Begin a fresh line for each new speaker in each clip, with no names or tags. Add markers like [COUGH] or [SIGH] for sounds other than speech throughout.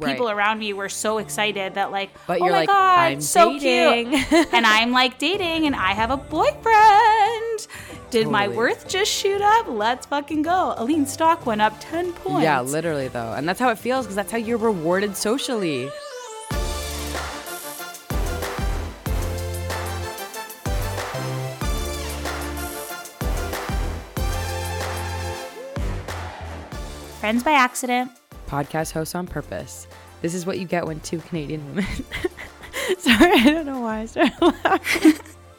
people around me were so excited that like,
But
oh my
like,
god,
"I'm
so
dating."
cute, [LAUGHS] [LAUGHS] and I'm like dating, and I have a boyfriend. Did my worth just shoot up? Let's fucking go. Aline stock went up ten points.
Yeah, literally though. And that's how it feels because that's how you're rewarded socially.
Friends by accident.
Podcast host on purpose. This is what you get when two Canadian women. [LAUGHS] Sorry, I don't know why I started laughing.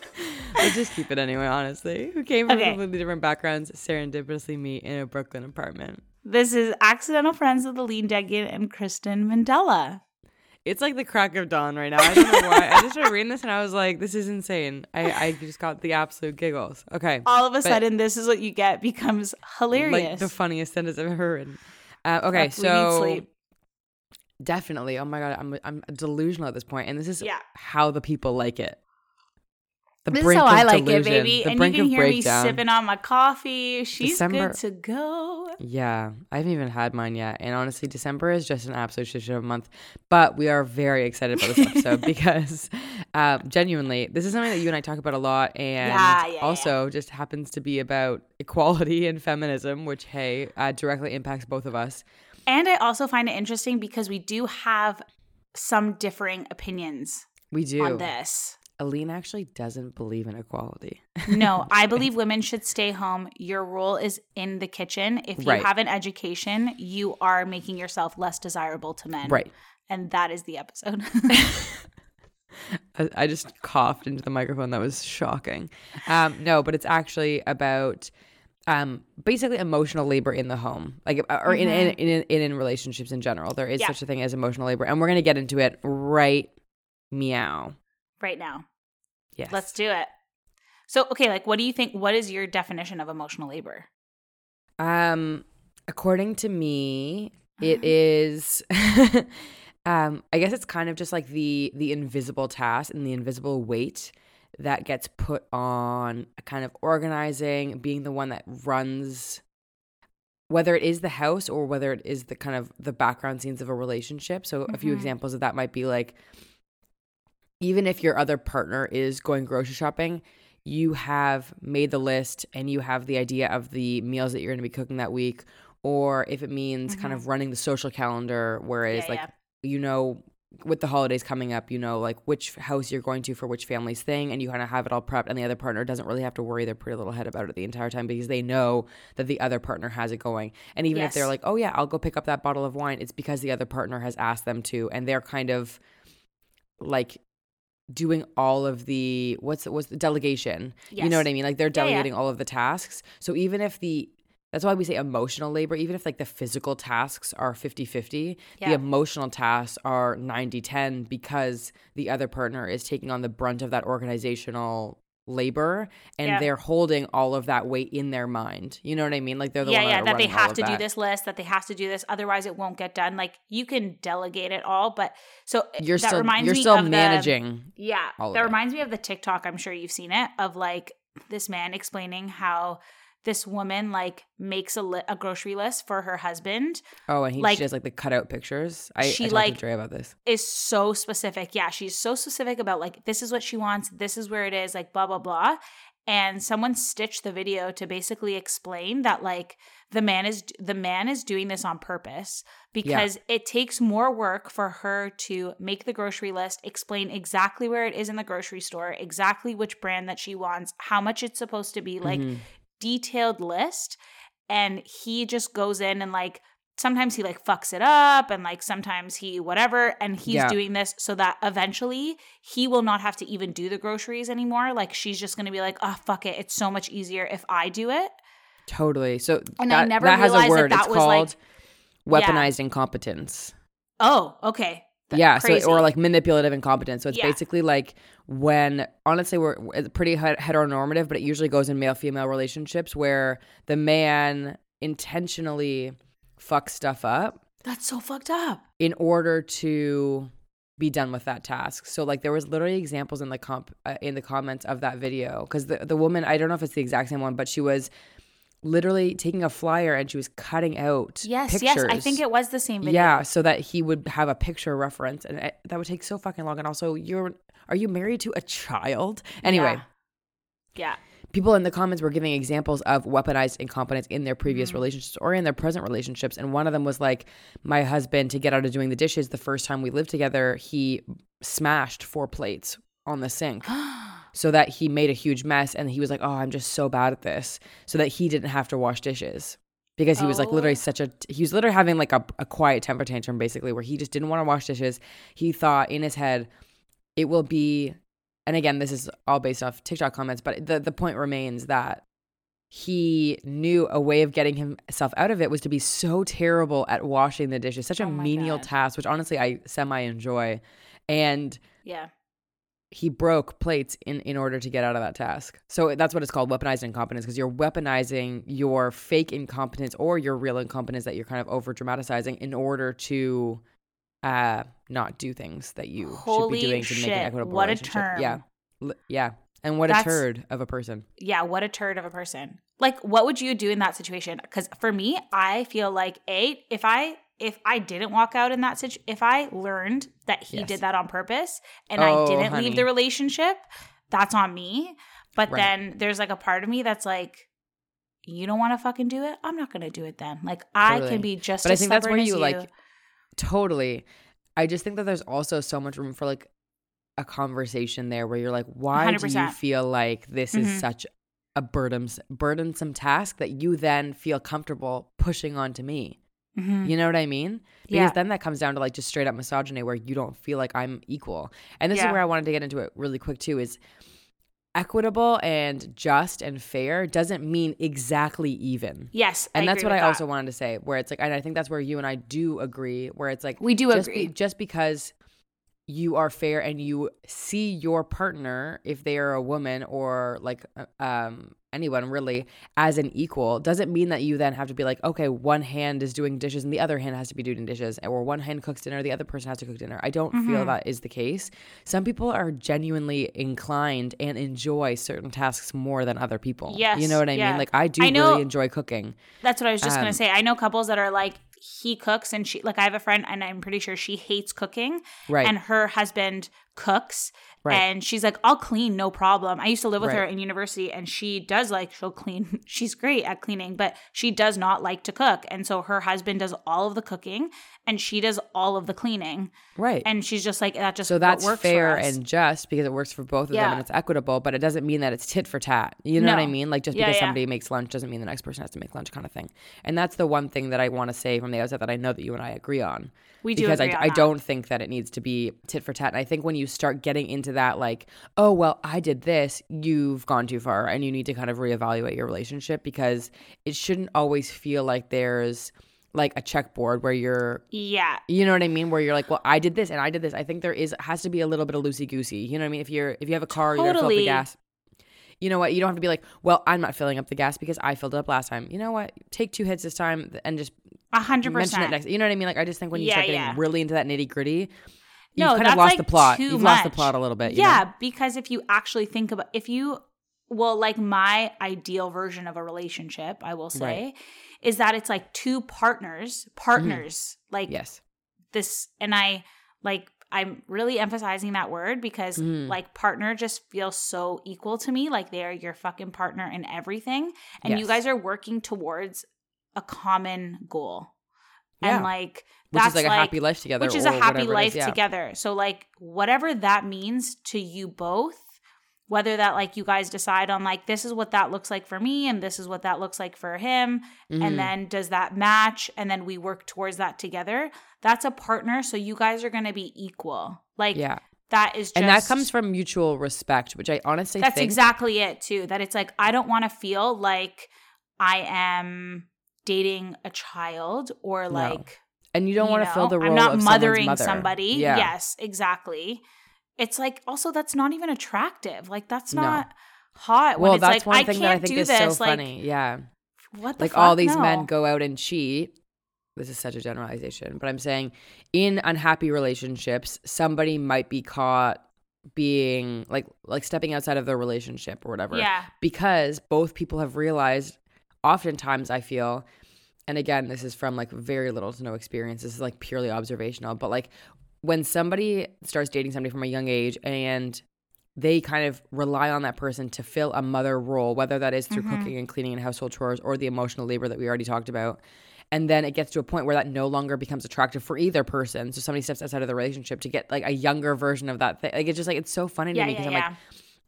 [LAUGHS] Let's just keep it anyway, honestly. Who came from
Okay.
completely different backgrounds serendipitously meet in a Brooklyn apartment.
This is accidental friends with Aline Degan and Kristen Mandela.
It's like the crack of dawn right now. I don't know why. I just started reading this and I was like, this is insane. I, I just got the absolute giggles. Okay.
All of a
But-
sudden, this is what you get becomes hilarious.
Like the funniest sentence I've ever written. Uh, okay,
Fuck,
so definitely. Oh my god, I'm I'm delusional at this point, and this is
Yeah.
how the people like it. The
This is how I like
delusion,
it, baby.
The
and you can
of
hear
breakdown.
me sipping on my coffee. She's
December-
good to go.
Yeah, I haven't even had mine yet, and honestly, December is just an absolute shit show of a month. But we are very excited about this episode [LAUGHS] because, uh, genuinely, this is something that you and I talk about a lot, and
Yeah, yeah,
also just happens to be about equality and feminism, which hey, uh, directly impacts both of us.
And I also find it interesting because we do have some differing opinions
We do.
on this.
Aline actually doesn't believe in equality. [LAUGHS]
No, I believe women should stay home. Your role is in the kitchen. If you
Right.
have an education, you are making yourself less desirable to men.
Right.
And that is the episode. [LAUGHS]
I, I just coughed into the microphone. That was shocking. Um, no, but it's actually about um, basically emotional labor in the home, like uh, or in, in, in in in relationships in general. There is
Mm-hmm. Yeah.
such a thing as emotional labor, and we're gonna get into it right meow.
right now.
Yes,
Let's do it. So, okay, like, what do you think? What is your definition of emotional labor?
Um, according to me,
Uh-huh.
it is. [LAUGHS] um, I guess it's kind of just like the the invisible task and the invisible weight that gets put on a kind of organizing, being the one that runs. Whether it is the house or whether it is the kind of the background scenes of a relationship. So a few
Mhm.
examples of that might be like, even if your other partner is going grocery shopping, you have made the list and you have the idea of the meals that you're going to be cooking that week or if it means kind mm-hmm. of running the social calendar whereas
Yeah,
like
yeah.
you know with the holidays coming up you know like which house you're going to for which family's thing and you kind of have it all prepped and the other partner doesn't really have to worry their pretty little head about it the entire time because they know that the other partner has it going. And even if they're like oh yeah i'll go pick up that bottle of wine it's because the other partner has asked them to and they're kind of like doing all of the what's what's the delegation? You know what i mean? Like they're
Yeah, yeah.
delegating all of the tasks. So even if the that's why we say emotional labor even if like the physical tasks are 50-50 the emotional tasks are 90-10 because the other partner is taking on the brunt of that organizational labor and
Yeah.
they're holding all of that weight in their mind you know what i mean like they're the
yeah,
one
yeah,
that,
that they have to do this list, that they have to do this, otherwise it won't get done. Like you can delegate it all, but so eh,
you're
that
still
reminds
you're
me
still
of the-
managing
Yeah,
all of
that
it.
reminds me of the TikTok. I'm sure you've seen it of like this man explaining how this woman like makes a li- a grocery list for her husband
oh and he
like,
she has like the cutout pictures i,
she,
I
like-
to Dre about this
is so specific. Yeah, she's so specific about like this is what she wants, this is where it is, like blah blah blah. And someone stitched the video to basically explain that like the man is the man is doing this on purpose because it takes more work for her to make the grocery list, explain exactly where it is in the grocery store, exactly which brand that she wants, how much it's supposed to be, like
Mhm.
Detailed list and he just goes in and like sometimes he like fucks it up and like sometimes he whatever and he's
Yeah.
doing this so that eventually he will not have to even do the groceries anymore like she's just going to be like oh fuck it it's so much easier if i do it
Totally. So
And I never
that has a
realized that
word.
that
it's
was,
called
like- Yeah.
weaponized incompetence.
oh okay
Yeah.
crazy.
So or like manipulative incompetence. So it's
Yeah.
basically like when honestly we're pretty heteronormative, but it usually goes in male female relationships where the man intentionally fucks stuff up
that's so fucked up
in order to be done with that task. So like there was literally examples in the comp uh, in the comments of that video because the the woman I don't know if it's the exact same one, but she was literally taking a flyer and she was cutting out
Yes,
pictures.
yes. I think it was the same video.
Yeah, so that he would have a picture reference, and it, that would take so fucking long. And also, you're are you married to a child? Anyway,
Yeah.
people in the comments were giving examples of weaponized incompetence in their previous
Mm-hmm.
relationships or in their present relationships, and one of them was like, my husband to get out of doing the dishes the first time we lived together, he smashed four plates on the sink. [GASPS] [GASPS] So that he made a huge mess and he was like, Oh, I'm just so bad at this. So that he didn't have to wash dishes because he was like literally
Oh.
such a he was literally having like a, a quiet temper tantrum basically where he just didn't want to wash dishes he thought in his head it will be and again this is all based off tiktok comments but the, the point remains that he knew a way of getting himself out of it was to be so terrible at washing the dishes such a
Oh
menial
God.
task which honestly i semi enjoy and
Yeah.
He broke plates in, in order to get out of that task. So that's what it's called weaponized incompetence because you're weaponizing your fake incompetence or your real incompetence that you're kind of over dramatizing in order to uh not do things that you
Holy
should be doing to make
shit,
an equitable
what a
relationship.
term.
Yeah. L- yeah. And what
That's-
a turd of a person.
Yeah. What a turd of a person. Like, what would you do in that situation? Because for me, I feel like a if I if I didn't walk out in that situation, if I learned that he
Yes.
did that on purpose and
Oh,
I didn't
honey.
leave the relationship, that's on me. But
Right.
then there's like a part of me that's like, you don't want to fucking do it. I'm not gonna do it then. Like I can be just.
But I
as
think that's where
as
you like totally. I just think that there's also so much room for like a conversation there where you're like, why do you feel like this is
Mhm.
such a burdens burdensome task that you then feel comfortable pushing onto me?
Mhm.
You know what I mean? Because
Yeah.
then that comes down to like just straight up misogyny where you don't feel like I'm equal. And this
Yeah.
is where I wanted to get into it really quick too is equitable and just and fair doesn't mean exactly even.
Yes,
And that's
agree
what I
with
also wanted to say where it's like and I think that's where you and I do agree where it's like
We do
just
agree.
Be, just because you are fair and you see your partner if they are a woman or like uh, um anyone really as an equal doesn't mean that you then have to be like okay one hand is doing dishes and the other hand has to be doing dishes or one hand cooks dinner the other person has to cook dinner i don't feel
Mhm.
that is the case some people are genuinely inclined and enjoy certain tasks more than other people
Yes.
you know what i
yeah.
mean like i do
I know-
really enjoy cooking
That's what I was just
Um,
gonna say. I know couples that are like he cooks and she like I have a friend and I'm pretty sure she hates cooking
right
and her husband cooks
Right.
and she's like I'll clean no problem. I used to live with her in university and she does like she'll clean. [LAUGHS] She's great at cleaning, but she does not like to cook. And so her husband does all of the cooking and she does all of the cleaning.
right
And she's just like that just
So that's
works
fair and just because it works for both of them and it's equitable, but it doesn't mean that it's tit for tat. You know what I mean? Like just
Yeah,
because
yeah.
somebody makes lunch doesn't mean the next person has to make lunch kind of thing. And that's the one thing that I want to say from the outset that I know that you and I agree on.
We do
because I, I don't think that it needs to be tit for tat. And I think when you start getting into that, like, oh, well, I did this, you've gone too far and you need to kind of reevaluate your relationship because it shouldn't always feel like there's like a checkboard where you're
Yeah.
you know what I mean? Where you're like, well, I did this and I did this. I think there is has to be a little bit of loosey goosey. You know what I mean? If you're if you have a car, you're gonna fill up the gas. You know what? You don't have to be like, well, I'm not filling up the gas because I filled it up last time. You know what? Take two hits this time and just
A hundred percent.
next. You know what I mean? Like I just think when you
Yeah,
start getting
yeah.
really into that nitty gritty, you've
No,
kind of lost
like,
the plot. You've lost the plot a little bit. you
yeah,
know?
because if you actually think about if you well, like my ideal version of a relationship, I will say, is that it's like two partners, partners, like
Yes.
this and I like I'm really emphasizing that word because
Mhm.
like partner just feels so equal to me. Like they are your fucking partner in everything. And you guys are working towards a common goal.
Yeah.
And like
Which
that's
is like a happy life together.
which is a happy life
yeah.
together. So like whatever that means to you both, whether that like you guys decide on like this is what that looks like for me and this is what that looks like for him
Mhm.
and then does that match and then we work towards that together. That's a partner so you guys are going to be equal. Like
yeah.
that is just
And that comes from mutual respect, which I honestly
That's exactly it too. That it's like I don't want to feel like I am dating a child or like
and you don't want to fill the role
I'm not
of
mothering
mother.
somebody.
Yeah.
Yes, exactly. It's like also that's not even attractive. Like that's
No.
not hot.
Well,
when it's
that's
like
one
I
thing
can't
that I think
do
is
this.
so
like
funny. Yeah.
what the
like
fuck?
all these
No.
men go out and cheat. This is such a generalization, but I'm saying in unhappy relationships, somebody might be caught being like like stepping outside of their relationship or whatever
Yeah.
because both people have realized oftentimes I feel, and again, this is from like very little to no experience. This is like purely observational, but like when somebody starts dating somebody from a young age and they kind of rely on that person to fill a mother role, whether that is through
Mm-hmm.
cooking and cleaning and household chores or the emotional labor that we already talked about. And then it gets to a point where that no longer becomes attractive for either person. So somebody steps outside of the relationship to get like a younger version of that thing. Like it's just like it's so funny to
Yeah,
me
yeah,
because I'm
yeah.
like,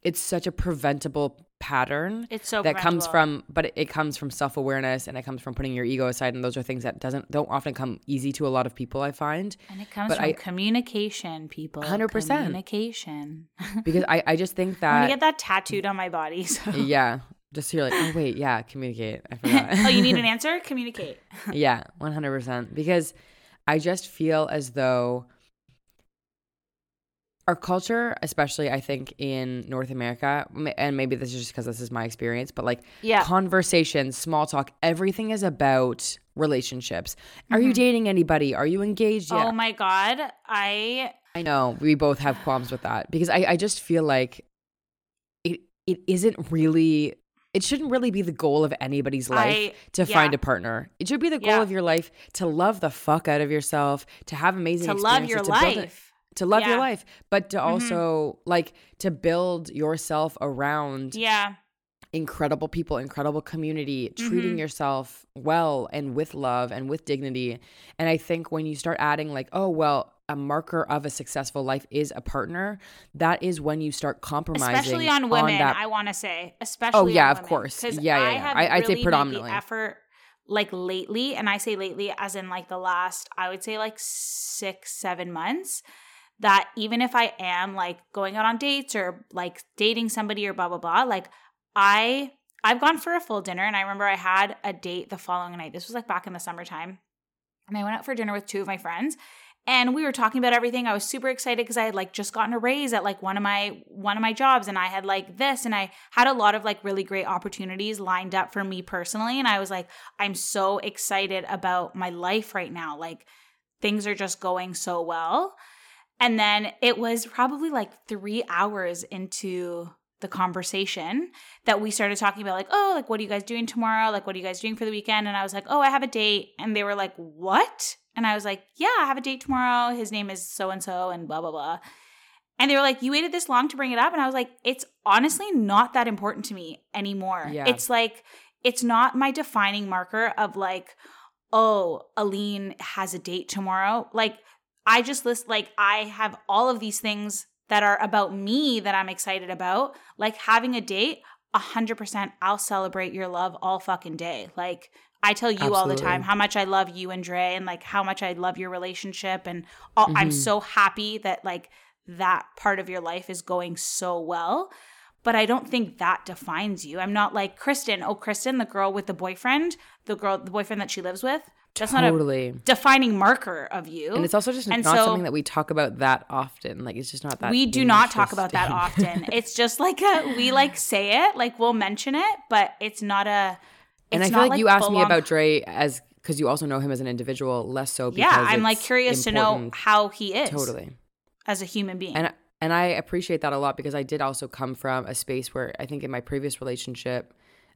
it's such a preventable pattern
It's so
that comes from but it, comes from self-awareness and it comes from putting your ego aside and those are things that doesn't don't often come easy to a lot of people i find
and it comes
but
from
I-
communication, people.
100%.
Communication. [LAUGHS]
because i, I just think
that gonna get that tattooed on my body. So.
yeah just so you're like oh wait yeah communicate i forgot [LAUGHS]
oh, you need an [LAUGHS] answer? Communicate.
yeah 100% because i just feel as though our culture especially i think in north america and maybe this is just because this is my experience but like
Yeah.
conversation small talk everything is about relationships are you dating anybody are you engaged yet
Mm-hmm. Oh my god, I
i know we both have qualms with that because i, I just feel like it it isn't really it shouldn't really be the goal of anybody's life
I-
to
yeah.
find a partner. It should be the goal
Yeah.
of your life to love the fuck out of yourself, to have amazing
to love your
to
life.
To love your life, but to
Mhm.
also like to build yourself around
Yeah.
incredible people, incredible community, treating
Mhm.
yourself well and with love and with dignity. And I think when you start adding like, oh well, a marker of a successful life is a partner, that is when you start compromising
especially on women
that
i want to say especially Oh
yeah,
on
of
women.
course. Yeah, yeah,
I
yeah. I- I'd say
really the
predominantly.
effort like lately and i say lately as in like the last i would say like six seven months that even if i am like going out on dates or like dating somebody or blah blah blah like i i've gone for a full dinner and i remember i had a date the following night. This was like back in the summertime. And i went out for dinner with two of my friends and we were talking about everything. I was super excited because i had like just gotten a raise at like one of my one of my jobs and i had like this and i had a lot of like really great opportunities lined up for me personally. And i was like i'm so excited about my life right now. Like things are just going so well and then it was probably like three hours into the conversation that we started talking about like oh like what are you guys doing tomorrow? Like what are you guys doing for the weekend? And i was like oh i have a date. And they were like what? And i was like yeah i have a date tomorrow. His name is so and so and blah blah blah. And they were like you waited this long to bring it up? And i was like it's honestly not that important to me anymore.
Yeah.
it's like it's not my defining marker of like oh aline has a date tomorrow. Like i just list like i have all of these things that are about me that i'm excited about like having a date 100% i'll celebrate your love all fucking day like i tell you all the time how much i love you and dre and like how much i love your relationship and all, i'm
Mhm.
so happy that like that part of your life is going so well but I don't think that defines you. I'm not like Kristen. Oh, Kristen, the girl with the boyfriend, the girl, the boyfriend that she lives with. That's not a
totally.
defining marker of you.
And it's also just
And
not
so-
something that we talk about that often. Like it's just not that.
we do not talk about that often. [LAUGHS] It's just like a, we like say it, like we'll mention it, but it's not a.
and I feel
not,
like, you asked me about Dre as because you also know him as an individual, less so. Because
Yeah, I'm like curious to know how he is
Totally.
as a human being.
And and I appreciate that a lot because I did also come from a space where I think in my previous relationship,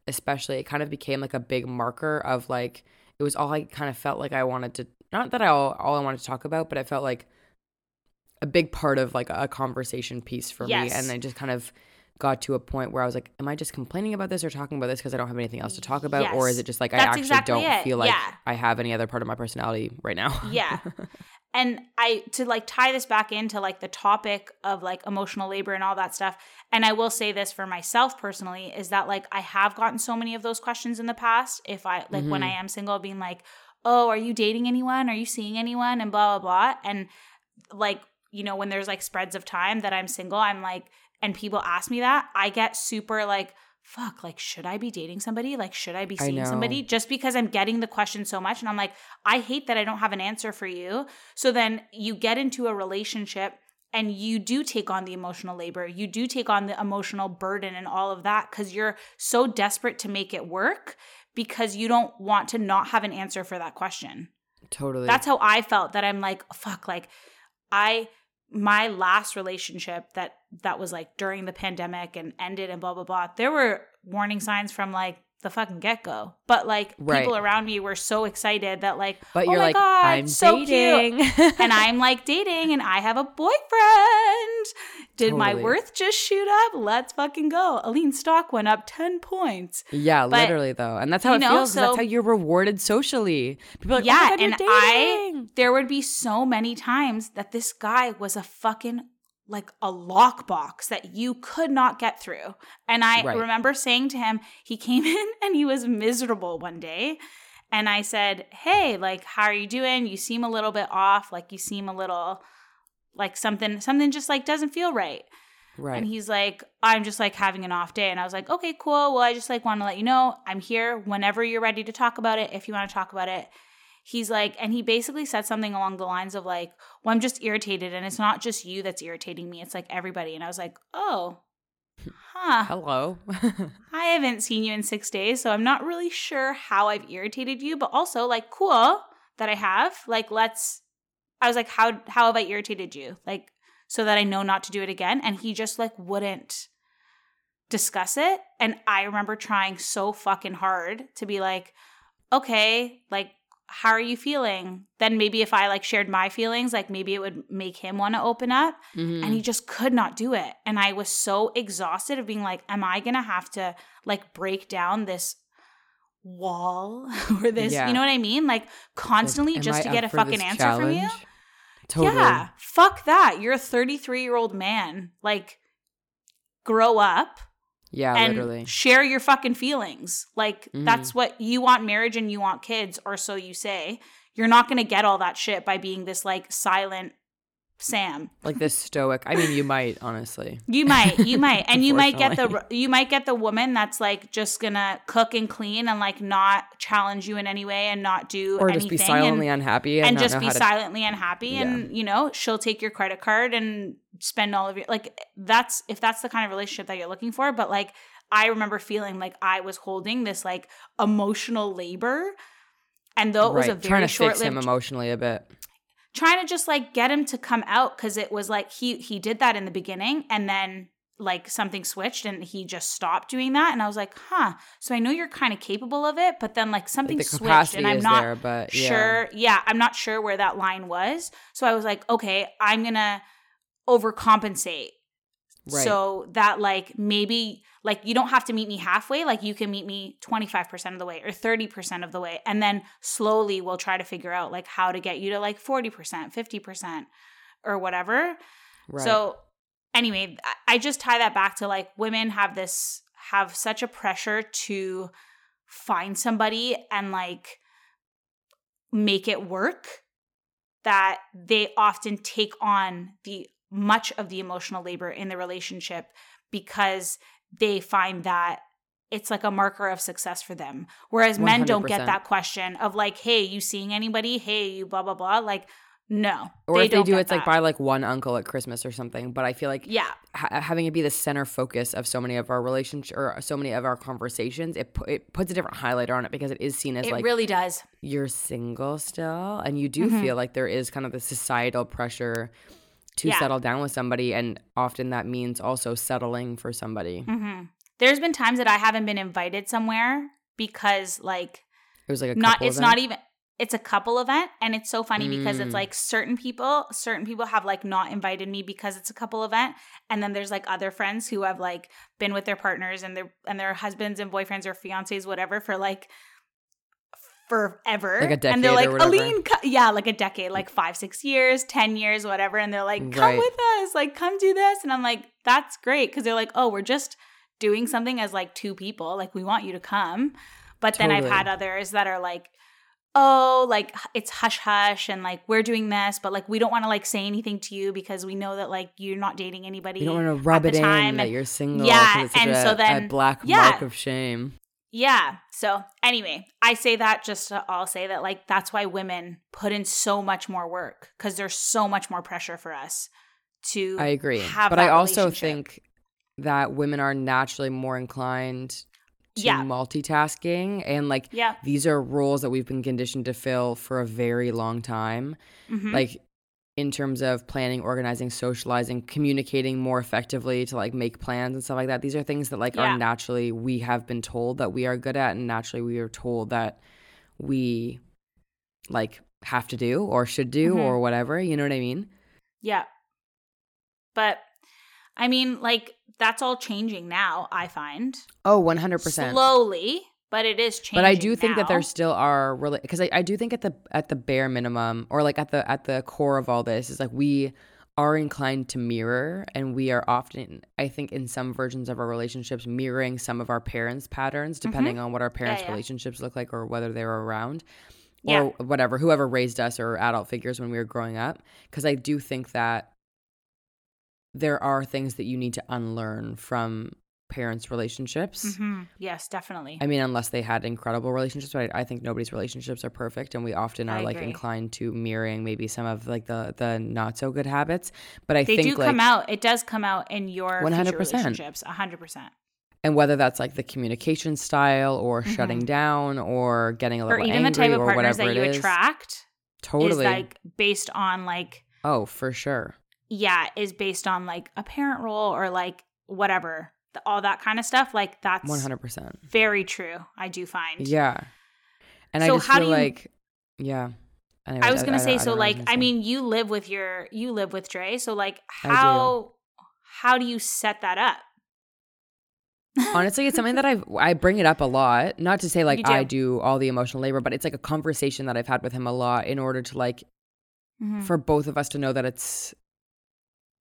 especially, it kind of became like a big marker of like it was all I kind of felt like I wanted to. Not that I all, all I wanted to talk about, but I felt like a big part of like a conversation piece for me, and I just kind of got to a point where I was like, "Am I just complaining about this or talking about this because I don't have anything else to talk about, or is it just like I actually
exactly
don't
it.
feel like
Yeah.
I have any other part of my personality right now?"
Yeah. [LAUGHS] and I to like tie this back into like the topic of like emotional labor and all that stuff. And I will say this for myself personally is that like I have gotten so many of those questions in the past. If I like when I mm-hmm. am single, being like, "Oh, are you dating anyone? Are you seeing anyone?" and blah blah blah. And like you know when there's like spreads of time that I'm single, I'm like, and people ask me that, I get super like. Fuck, like, should I be dating somebody? Like, should I be seeing
know.
somebody? Just because I'm getting the question so much. And I'm like, I hate that I don't have an answer for you. So then you get into a relationship and you do take on the emotional labor. You do take on the emotional burden and all of that because you're so desperate to make it work because you don't want to not have an answer for that question.
totally.
That's how I felt that I'm like, fuck, like I my last relationship that that was like during the pandemic and ended and blah blah blah. There were warning signs from like the fucking get go. But like
Right.
people around me were so excited that like,
But
oh my
like,
god,
I'm
so
dating.
cute, [LAUGHS] and I'm like dating, and I have a boyfriend. Did my worth just shoot up? Let's fucking go. Aline stock went up ten points.
yeah,
But,
literally though, and that's how it
know,
feels.
so-
that's how you're rewarded socially. People are like, oh
yeah,
oh God,
and
you're
I there would be so many times that this guy was a fucking like a lockbox that you could not get through. And I
Right.
remember saying to him, he came [LAUGHS] in and he was miserable one day. And I said, Hey, like, how are you doing? You seem a little bit off. Like, you seem a little like something, something just like doesn't feel right.
right.
And he's like, I'm just like having an off day. And I was like, okay, cool. Well, I just like want to let you know I'm here whenever you're ready to talk about it. If you want to talk about it, he's like, and he basically said something along the lines of like, well, I'm just irritated. And it's not just you that's irritating me, it's like everybody. And I was like, oh, huh.
Hello. [LAUGHS]
I haven't seen you in six days. So I'm not really sure how I've irritated you, but also like, cool that I have. Like, let's, I was like, how, how have I irritated you? Like, so that I know not to do it again. And he just like wouldn't discuss it. And I remember trying so fucking hard to be like, okay, like, how are you feeling? Then maybe if I like shared my feelings, like maybe it would make him want to open up.
Mhm.
And he just could not do it. And I was so exhausted of being like, am I going to have to like break down this wall [LAUGHS] or this,
Yeah.
you know what I mean? Like constantly
Am
just
I
to get a fucking answer from you.
Totally.
Yeah, fuck that. You're a 33 year old man. Like, grow up
Yeah,
and
literally.
share your fucking feelings. Like,
Mhm.
that's what you want marriage and you want kids, or so you say. You're not going to get all that shit by being this like silent Sam.
Like this stoic. I mean, you might honestly.
You might, you might, and you might get the you might get the woman that's like just gonna cook and clean and like not challenge you in any way and not do
Or
anything
just be silently
and,
unhappy and,
and just be
how to-
silently unhappy
Yeah.
and you know she'll take your credit card and spend all of your like that's if that's the kind of relationship that you're looking for but like i remember feeling like i was holding this like emotional labor and though it was a very
trying to fix him
short-lived
emotionally a bit.
Trying to just like get him to come out because it was like he he did that in the beginning and then like something switched and he just stopped doing that and i was like huh so i know you're kind of capable of it but then like something
Like the
switched and i'm not
there, but yeah.
sure yeah i'm not sure where that line was so i was like okay i'm gonna overcompensate
Right.
so that like maybe like you don't have to meet me halfway like you can meet me 25% of the way or 30% of the way and then slowly we'll try to figure out like how to get you to like 40% 50% or whatever
Right.
so anyway I- i just tie that back to like women have this have such a pressure to find somebody and like make it work that they often take on the much of the emotional labor in the relationship because they find that it's like a marker of success for them. Whereas men don't get that question of like hey you seeing anybody? Hey you blah blah blah. Like no
or if they do, it's like by like one uncle at Christmas or something. But I feel like
yeah.
ha- having it be the center focus of so many of our relationships or so many of our conversations, it pu- it puts a different highlighter on it because it is seen as
it
like
really does.
you're single still, and you do
Mhm.
feel like there is kind of the societal pressure to
Yeah.
settle down with somebody, and often that means also settling for somebody.
hmm There's been times that I haven't been invited somewhere because like
It was like a
not it's
event.
not even it's a couple event and it's so funny because it's
Mm.
like certain people certain people have like not invited me because it's a couple event and then there's like other friends who have like been with their partners and their and their husbands and boyfriends or fiancés whatever for like forever
Like a
and they're like aline yeah like a decade like five six years ten years whatever and they're like come
Right.
with us like come do this and i'm like that's great because they're like oh we're just doing something as like two people like we want you to come but then i've had others that are like oh like it's hush hush and like we're doing this but like we don't want to like say anything to you because we know that like you're not dating anybody
You don't want to rub it in
time,
that
and-
you're single.
Yeah,
'cause
and
a,
so
a
then-
black
yeah.
mark of shame.
Yeah so anyway i say that just to all say that like that's why women put in so much more work because there's so much more pressure for us to
I agree, but I also think that women are naturally more inclined to
Yeah.
multitasking and like
yeah
these are roles that we've been conditioned to fill for a very long time.
mhm.
Like in terms of planning, organizing, socializing, communicating more effectively to like make plans and stuff like that. These are things that like
Yeah.
are naturally we have been told that we are good at and naturally we are told that we like have to do or should do
Mhm.
or whatever. You know what I mean?
Yeah. But I mean, like that's all changing now, I find.
Oh, 100%.
Slowly, but it is changing.
but I do think that there still are really because I, I do think at the at the bare minimum or like at the at the core of all this is like we are inclined to mirror and we are often I think in some versions of our relationships mirroring some of our parents' patterns depending on what our parents'
Mm-hmm. yeah.
relationships look like or whether they were around
Yeah.
or whatever whoever raised us or adult figures when we were growing up because I do think that there are things that you need to unlearn from parents' relationships.
Mhm. Yes, definitely.
I mean, unless they had incredible relationships, but I, I think nobody's relationships are perfect, and we often are
I
like
agree.
inclined to mirroring maybe some of like the the not so good habits. But I
they
think
do
like,
come out. It does come out in your
100%.
100% relationships. 100%.
and whether that's like the communication style or shutting down or getting a
Mm-hmm. Or
little
even the
angry
type of
or
partners
whatever
that you
is.
attract
totally.
is like based on like
oh, for sure.
yeah, is based on like a parent role or like whatever. All that kind of stuff. Like that's
One hundred percent.
very true. I do find.
Yeah. And I
So
just
how
feel
do you-
like, yeah. Anyways,
I was gonna
I
say
don't- I
so
don't know what
like I mean you live with your you live with Dre so like
I do.
how how do you set that up?
honestly it's something that [LAUGHS] i i bring it up a lot not to say like
do.
i do all the emotional labor but it's like a conversation that i've had with him a lot in order to like
Mhm.
for both of us to know that it's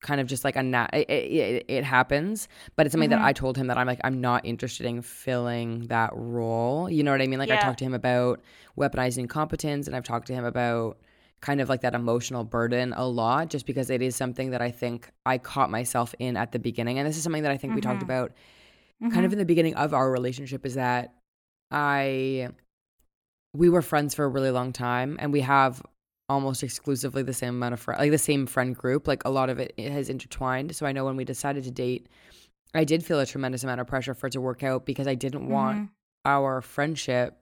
kind of just like a nat it, it, it happens but it's something
Mhm.
that i told him that i'm like i'm not interested in filling that role you know what i mean like i talked to him about weaponizing competence and i've talked to him about kind of like that emotional burden a lot just because it is something that i think i caught myself in at the beginning and this is something that i think we talked
Mhm.
about
Mhm.
kind of in the beginning of our relationship is that I we were friends for a really long time and we have almost exclusively the same amount of friends like the same friend group like a lot of it, it has intertwined so I know when we decided to date I did feel a tremendous amount of pressure for it to work out because I didn't want
Mhm.
our friendship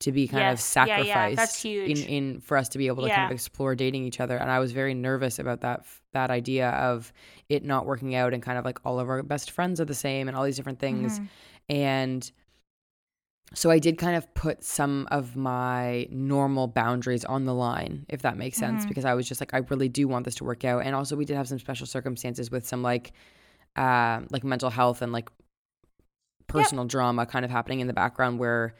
to be kind of
Yes. Yeah, yeah,
sacrificed
that's huge.
in in for us to be able to kind of explore dating each other and I was very nervous about that that idea of it not working out and kind of like all of our best friends are the same and all these different things
Mhm.
and so I did kind of put some of my normal boundaries on the line, if that makes sense,
Mhm.
because I was just like, I really do want this to work out. And also, we did have some special circumstances with some like, uh, like mental health and like personal drama kind of happening in the background where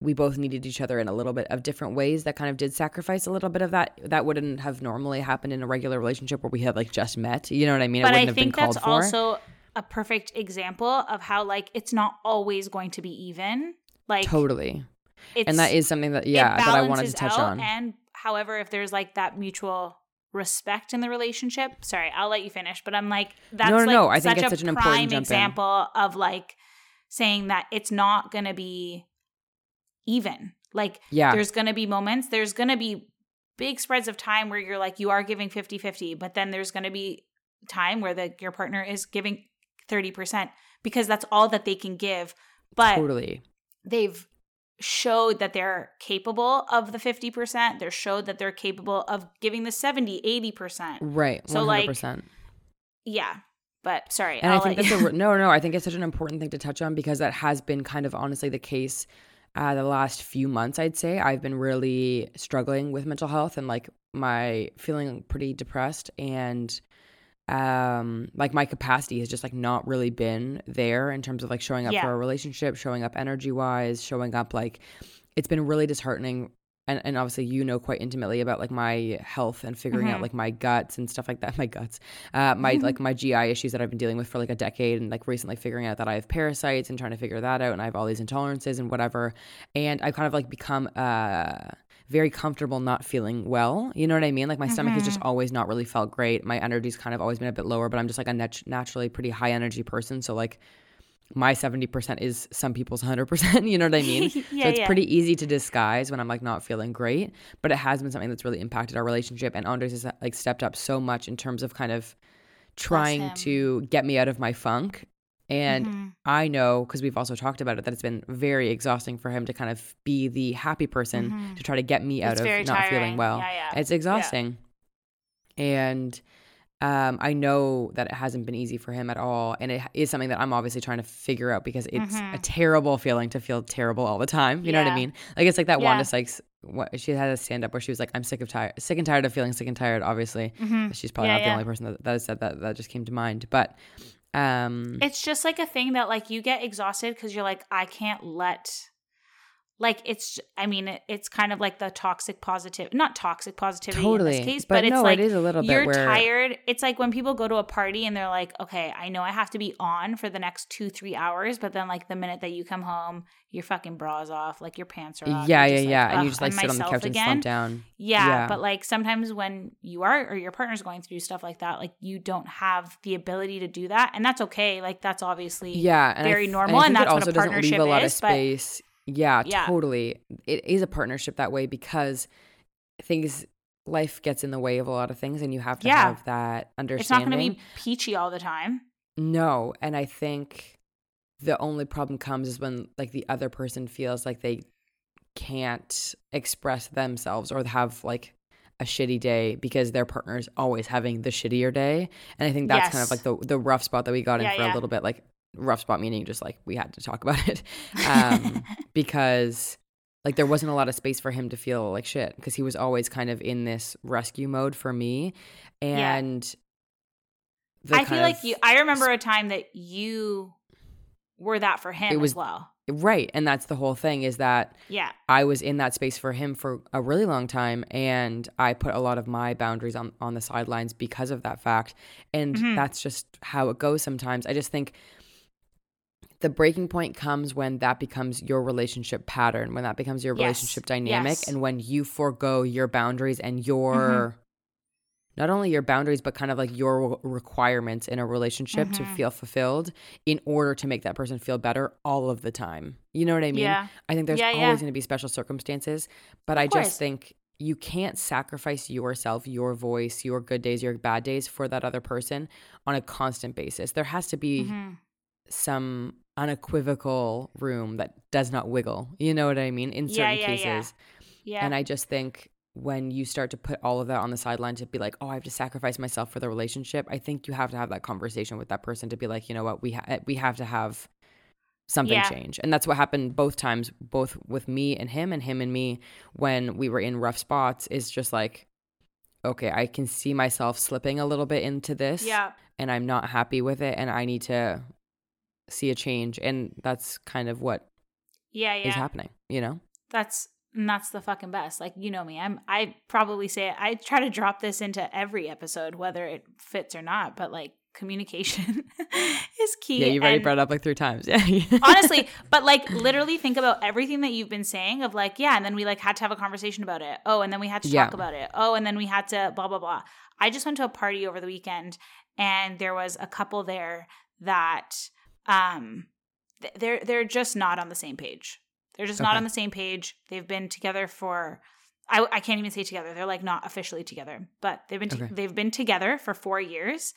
we both needed each other in a little bit of different ways that kind of did sacrifice a little bit of that that wouldn't have normally happened in a regular relationship where we had like just met you know what i mean it
But
wouldn't
I
have
think
been called
that's
for
also a perfect example of how like it's not always going to be even. Like
totally
it's
and that is something that yeah that i wanted to touch on
And however, if there's like that mutual respect in the relationship, sorry, I'll let you finish. But I'm like, that's
no,
like
no, I think
such
such an important jump in.
example of like saying that it's not gonna be even. Like
yeah
there's gonna be moments, there's gonna be big spreads of time where you're like you are giving 50-50, but then there's gonna be time where the your partner is giving 30% because that's all that they can give. But
totally
they've showed that they're capable of the 50%. They're showed that they're capable of giving the 70, 80%.
Right.
So,
100%.
like, Yeah. But sorry.
and I
I'll
think that's
you-
a, [LAUGHS] no, no, I think it's such an important thing to touch on because that has been kind of honestly the case uh, the last few months, I'd say. I've been really struggling with mental health and like my feeling pretty depressed and um like my capacity has just like not really been there in terms of like showing up
Yeah.
for a relationship showing up energy wise showing up like it's been really disheartening and, and obviously you know quite intimately about like my health and figuring out
Mhm.
like my guts and stuff like that [LAUGHS] my guts uh my [LAUGHS] like my gi issues that i've been dealing with for like a decade and like recently figuring out that i have parasites and trying to figure that out and i have all these intolerances and whatever and i've kind of like become uh very comfortable not feeling well. You know what i mean? Like my stomach has just mm-hmm. always not really felt great. My energy's kind of always been a bit lower but i'm just like a nat- naturally pretty high energy person. So like my 70% is some people's 100% [LAUGHS] you know what i mean? [LAUGHS]
Yeah,
so it's
yeah.
pretty easy to disguise when I'm like not feeling great, but it has been something that's really impacted our relationship. And Andres has like stepped up so much in terms of kind of trying to get me out of my funk. And
Mhm.
I know because we've also talked about it that it's been very exhausting for him to kind of be the happy person
Mhm.
to try to get me out
It's
of not feeling well.
Yeah, yeah.
It's exhausting. And um, I know that it hasn't been easy for him at all. And it is something that I'm obviously trying to figure out because it's
Mhm.
a terrible feeling to feel terrible all the time. You know what I mean? Like it's like that
Yeah.
Wanda Sykes, what, she had a stand up where she was like, I'm sick of tired, sick and tired of feeling sick and tired, obviously.
Mhm.
She's probably
Yeah,
not the only person that, that has said that. That just came to mind. But um,
It's just like a thing that like you get exhausted because you're like, I can't let like it's I mean it, it's kind of like the toxic positive not toxic positivity
totally.
in this case,
but,
but, it's
no,
like
it is a little bit
you're
where
tired. It's like when people go to a party and they're like, okay, I know I have to be on for the next two, three hours, but then like the minute that you come home, your fucking bra's off, like your pants are off.
yeah, yeah,
just
yeah.
like,
and you just like sit on the couch and
again."
slump down.
Yeah,
Yeah.
but like sometimes when you are or your partner's going through stuff like that, like you don't have the ability to do that, and that's okay. Like that's obviously
Yeah, and
very
th-
normal,
I
and that's what a
doesn't leave a
partnership
lot
is,
of
but-
space. Yeah,
Yeah.
totally. It is a partnership that way because things life gets in the way of a lot of things, and you have to
Yeah.
have that understanding.
it's not going to be peachy all the time.
No, and I think the only problem comes is when like the other person feels like they can't express themselves or have like a shitty day because their partner is always having the shittier day. And I think that's kind of like the the rough spot that we got in
Yeah,
for
yeah.
a little bit. Like rough spot meaning just like we had to talk about it. Um [LAUGHS] because like there wasn't a lot of space for him to feel like shit because he was always kind of in this rescue mode for me.
Yeah.
And the
I feel like you. I remember a time that you were that for him
It was-
as well.
Right. And that's the whole thing is that
Yeah,
I was in that space for him for a really long time and I put a lot of my boundaries on, on the sidelines because of that fact. And
Mhm.
that's just how it goes sometimes. I just think the breaking point comes when that becomes your relationship pattern, when that becomes your
Yes.
relationship dynamic,
Yes.
and when you forego your boundaries and your
Mm-hmm.
not only your boundaries, but kind of like your requirements in a relationship to
Mhm.
feel fulfilled in order to make that person feel better all of the time. You know what I mean?
yeah,
I think there's
Yeah,
always
yeah.
going to be special circumstances, but
Of
I
course.
just think you can't sacrifice yourself, your voice, your good days, your bad days for that other person on a constant basis. There has to be
Mhm.
Some unequivocal room that does not wiggle. You know what I mean? In certain
yeah, yeah.
cases.
yeah.
And I just think when you start to put all of that on the sideline to be like, oh, I have to sacrifice myself for the relationship, I think you have to have that conversation with that person to be like, you know what, we ha- eh, we have to have something
Yeah.
change. And that's what happened both times, both with me and him and him and me when we were in rough spots is just like, okay, I can see myself slipping a little bit into this
yeah,
and I'm not happy with it and I need to see a change. And that's kind of what is
yeah, yeah.
happening, you know?
That's and that's the fucking best. Like you know me, I'm. I probably say it. I try to drop this into every episode, whether it fits or not. But like communication [LAUGHS] is key.
Yeah, you've already
and-
brought it up like three times. [LAUGHS] Yeah. [LAUGHS]
honestly but like literally think about everything that you've been saying of like yeah and then we like had to have a conversation about it oh and then we had to
Yeah.
talk about it oh and then we had to blah blah blah i just went to a party over the weekend and there was a couple there that um th- they're they're just not on the same page they're just not on the same page they've been together for I, I can't even say together they're like not officially together but they've been to-
Okay.
they've been together for four years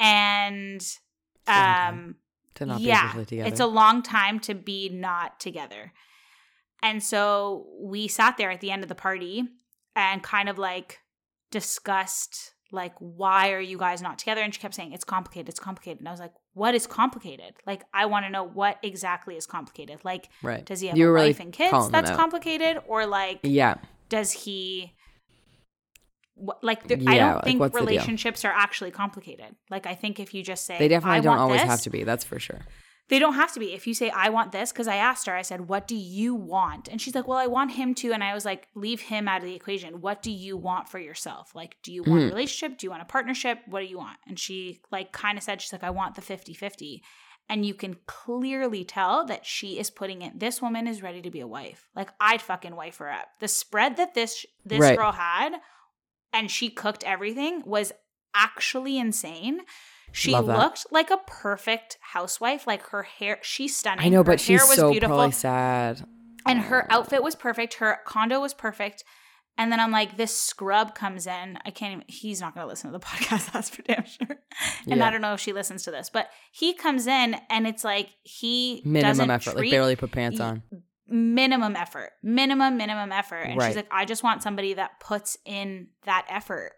and
It's a long time
um
to not be
yeah,
together.
It's a long time to be not together. And so we sat there at the end of the party and kind of like discussed like why are you guys not together and she kept saying it's complicated it's complicated and i was like what is complicated like i want to know what exactly is complicated like
right.
does he have
You
a
really
wife and kids that's complicated or like
Yeah.
does he like there, i don't think relationships are actually complicated like i think if you just say
They definitely don't always
this,
have to be. That's for sure.
They don't have to be. If you say, I want this, because I asked her, I said, What do you want? And she's like, Well, I want him to. And I was like, Leave him out of the equation. What do you want for yourself? Like, do you want a
Mhm.
relationship? Do you want a partnership? What do you want? And she, like, kind of said, She's like, I want the 50 50. And you can clearly tell that she is putting it. This woman is ready to be a wife. Like, I'd fucking wife her up. The spread that this this
Right.
girl had, and she cooked everything, was actually insane. She
Love that.
looked like a perfect housewife. Like her hair, she's stunning.
I know,
Her
but she's
hair was
so
beautiful,
probably sad.
and her outfit was perfect. Her condo was perfect. And then I'm like, this scrub comes in. I can't even. He's not going to listen to the [LAUGHS] podcast. That's for damn sure. And
Yeah.
I don't know if she listens to this, but he comes in, and it's like he
Minimum
doesn't
effort, like
treat-
barely put pants on.
minimum effort minimum minimum effort and
Right.
she's like i just want somebody that puts in that effort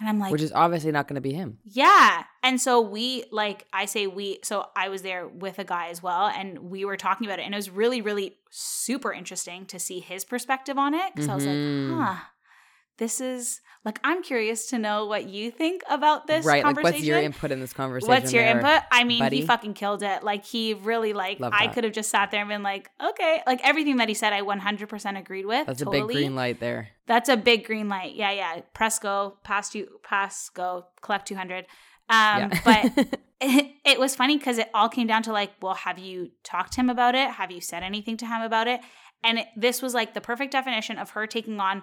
And I'm like,
Which is obviously not going to be him.
yeah. And so we, like, I say we, so I was there with a guy as well, and we were talking about it. And it was really, really super interesting to see his perspective on it. Cause I was like, mm-hmm. huh, this is like, I'm curious to know what you think about this
right. Like,
conversation.
what's your input in this conversation?
What's your
there?
input? I mean,
buddy?
he fucking killed it. Like he really like
Love
I could have just sat there and been like, okay, like everything that he said, I 100% agreed with.
That's
totally.
a big green light there.
That's a big green light. Yeah, yeah. Press go, pass you, pass go, collect 200. Um,
yeah.
but it, [LAUGHS] [LAUGHS] it was funny because it all came down to like, well, have you talked to him about it? Have you said anything to him about it? And it, this was like the perfect definition of her taking on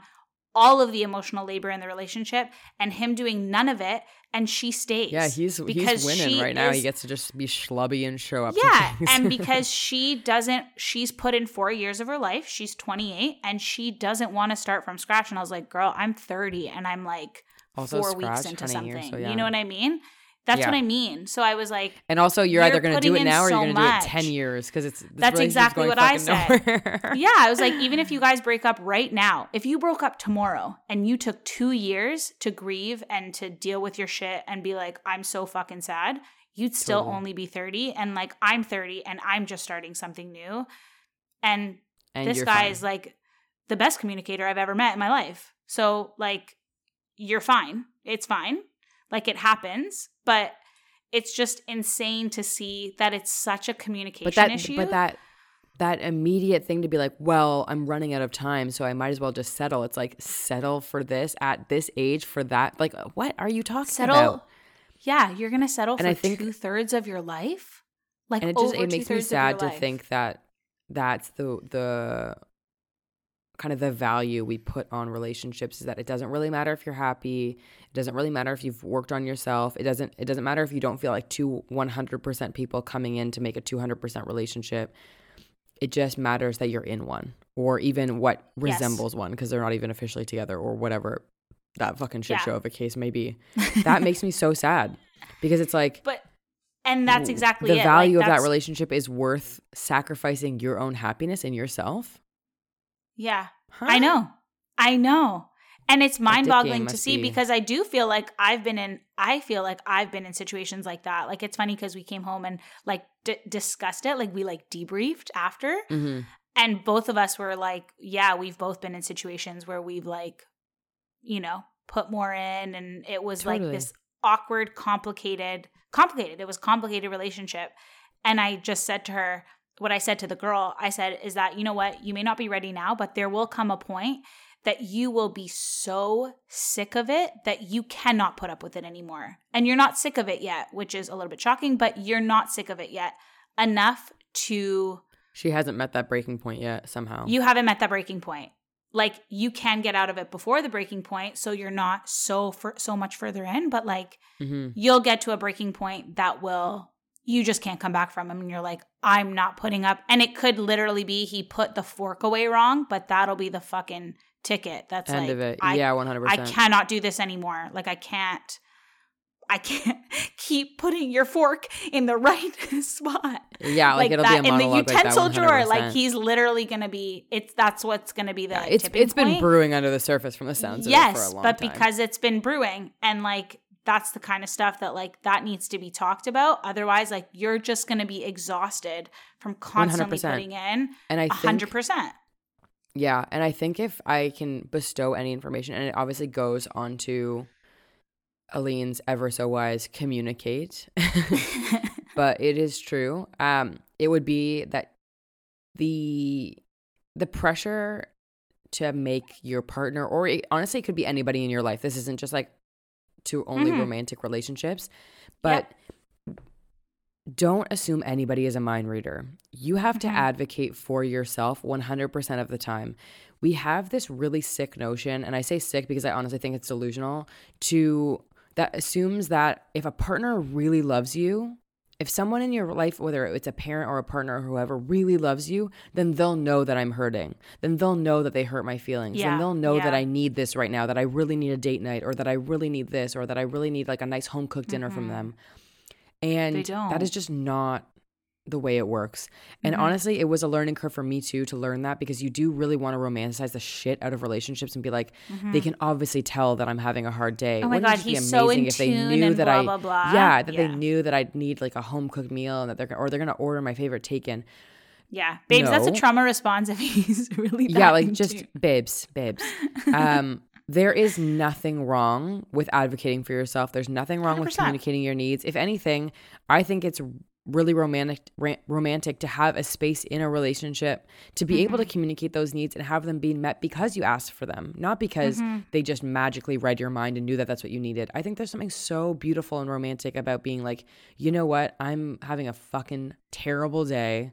all of the emotional labor in the relationship and him doing none of it and she stays.
yeah, he's
because
he's winning right now. He gets to just be schlubby and show up.
Yeah, [LAUGHS] and because she doesn't, she's put in four years of her life. She's 28 and she doesn't want to start from scratch. And I was like, girl, I'm 30 and I'm like
Also
four weeks into something.
years, so
You know what I mean? That's
Yeah.
what I mean. So I was like,
And also, you're,
You're
either going to do it now or
so
you're going to do it. 10 years because it's
That's exactly what I said. [LAUGHS] yeah, I was like, [LAUGHS] even if you guys break up right now, if you broke up tomorrow and you took two years to grieve and to deal with your shit and be like, I'm so fucking sad, you'd still
Totally.
only be 30. And like, I'm 30 and I'm just starting something new. And
And
this guy
fine.
is like the best communicator I've ever met in my life. So like you're fine. It's fine. Like it happens, but it's just insane to see that it's such a communication
but that
issue.
but that that immediate thing to be like well i'm running out of time so i might as well just settle it's like settle for this at this age for that like what are you talking about?
settle
about
Yeah, you're gonna settle
And
for
I think-
two thirds of your life. Like
and it just it makes me
two-thirds of your
sad to think that that's the the kind of the value we put on relationships is that it doesn't really matter if you're happy it doesn't really matter if you've worked on yourself it doesn't it doesn't matter if you don't feel like two 100% people coming in to make a 200% relationship it just matters that you're in one or even what
Yes.
resembles one because they're not even officially together or whatever that fucking shit
Yeah.
show of a case may be [LAUGHS] that makes me so sad because it's like
But and that's exactly
the
it.
value
like,
of that relationship is worth sacrificing your own happiness in yourself.
Yeah.
Huh?
I know. I know. And it's mind boggling to see
be-
because I do feel like I've been in, I feel like I've been in situations like that. Like it's funny because we came home and like d- discussed it. Like we like debriefed after.
hmm
And both of us were like, yeah, we've both been in situations where we've like, you know, put more in. And it was like this awkward, complicated, complicated. It was complicated relationship. And I just said to her, what I said to the girl, I said, is that, you know what, you may not be ready now, but there will come a point that you will be so sick of it that you cannot put up with it anymore. And you're not sick of it yet, which is a little bit shocking, but you're not sick of it yet enough to
She hasn't met that breaking point yet. Somehow,
you haven't met that breaking point. Like you can get out of it before the breaking point, so you're not so for so much further in. But like
hmm
you'll get to a breaking point that will you just can't come back from. Them and you're like, I'm not putting up. And it could literally be he put the fork away wrong, but that'll be the fucking ticket. That's
end
like
of it.
I,
yeah, one hundred percent.
I cannot do this anymore. Like I can't. I can't [LAUGHS] keep putting your fork in the right [LAUGHS] spot
Yeah, like, it'll
that
be a
in the utensil
like
drawer. Like he's literally gonna be. It's that's what's gonna be the.
Yeah, it's it's been brewing under the surface from the sounds
yes,
of it for a long
but
time.
because it's been brewing and like that's the kind of stuff that like that needs to be talked about. Otherwise, like you're just gonna be exhausted from constantly
100%.
putting in
and I
hundred percent.
Yeah, and I think if I can bestow any information, and it obviously goes on to Aline's ever so wise communicate, [LAUGHS] but it is true. Um, it would be that the the pressure to make your partner, or it, honestly, it could be anybody in your life. This isn't just like to only
Mhm.
romantic relationships, but don't assume anybody is a mind reader. You have to
Mhm.
advocate for yourself 100% of the time. We have this really sick notion, and I say sick because I honestly think it's delusional, to that assumes that if a partner really loves you, if someone in your life, whether it's a parent or a partner or whoever, really loves you, then they'll know that I'm hurting. Then they'll know that they hurt my feelings.
Yeah,
Then they'll know that. I need this right now, that I really need a date night, or that I really need this, or that I really need like a nice home cooked dinner from
Mhm.
them. And that is just not the way it works. And
Mhm.
honestly, it was a learning curve for me too to learn that because you do really want to romanticize the shit out of relationships and be like, they can obviously tell that I'm having a hard day.
Mm-hmm. Oh my
Wouldn't
God,
just be
he's so in
amazing if they
tune
knew
and
that
blah,
I,
blah, blah.
yeah, that
Yeah.
they knew that I'd need like a home cooked meal and that they're or they're gonna order my favorite taken.
Yeah, babes, that's a trauma response if he's [LAUGHS] really
yeah like just
tune.
babes babes um there is nothing wrong with advocating for yourself there's nothing wrong with
100%.
communicating your needs if anything i think it's really romantic romantic to have a space in a relationship to be able to mm-hmm. communicate those needs and have them be met because you asked for them not because mm-hmm. they just magically read your mind and knew that that's what you needed i think there's something so beautiful and romantic about being like you know what i'm having a fucking terrible day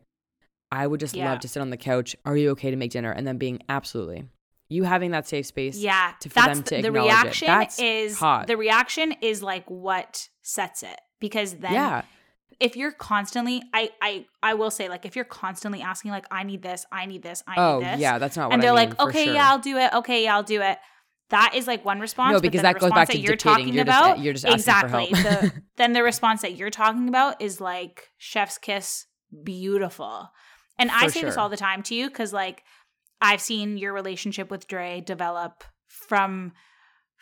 I would just
Yeah.
love to sit on the couch. Are you okay to make dinner? And then being absolutely. You having that safe space.
Yeah,
to- for
that's
them to
the, the
acknowledge it.
reaction
That's
is
hot.
the reaction is like what sets it because then
Yeah.
If you're constantly I I I will say like if you're constantly asking like I need this I need this I
Oh,
need this
yeah. That's not what
and they're
mean,
like okay
sure.
yeah I'll do it okay yeah I'll do it that is like one response
No, because that goes back to
you're
dictating.
talking
You're just-
about
you're just asking for
exactly
help.
the [LAUGHS] then the response that you're talking about is like chef's kiss beautiful and I
For
say this all the time to you because like I've seen your relationship with Dre develop from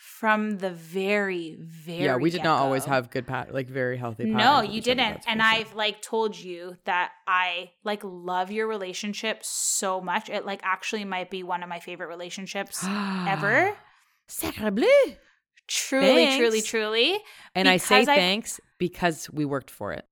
from the very very
yeah, we did not always have good pat like very healthy
no you didn't and i've like told you that i like love your relationship so much it like actually might be one of my favorite relationships ever [GASPS]
Sacre bleu.
truly truly
Thanks.
truly
And I say
I've-
thanks because we worked for it.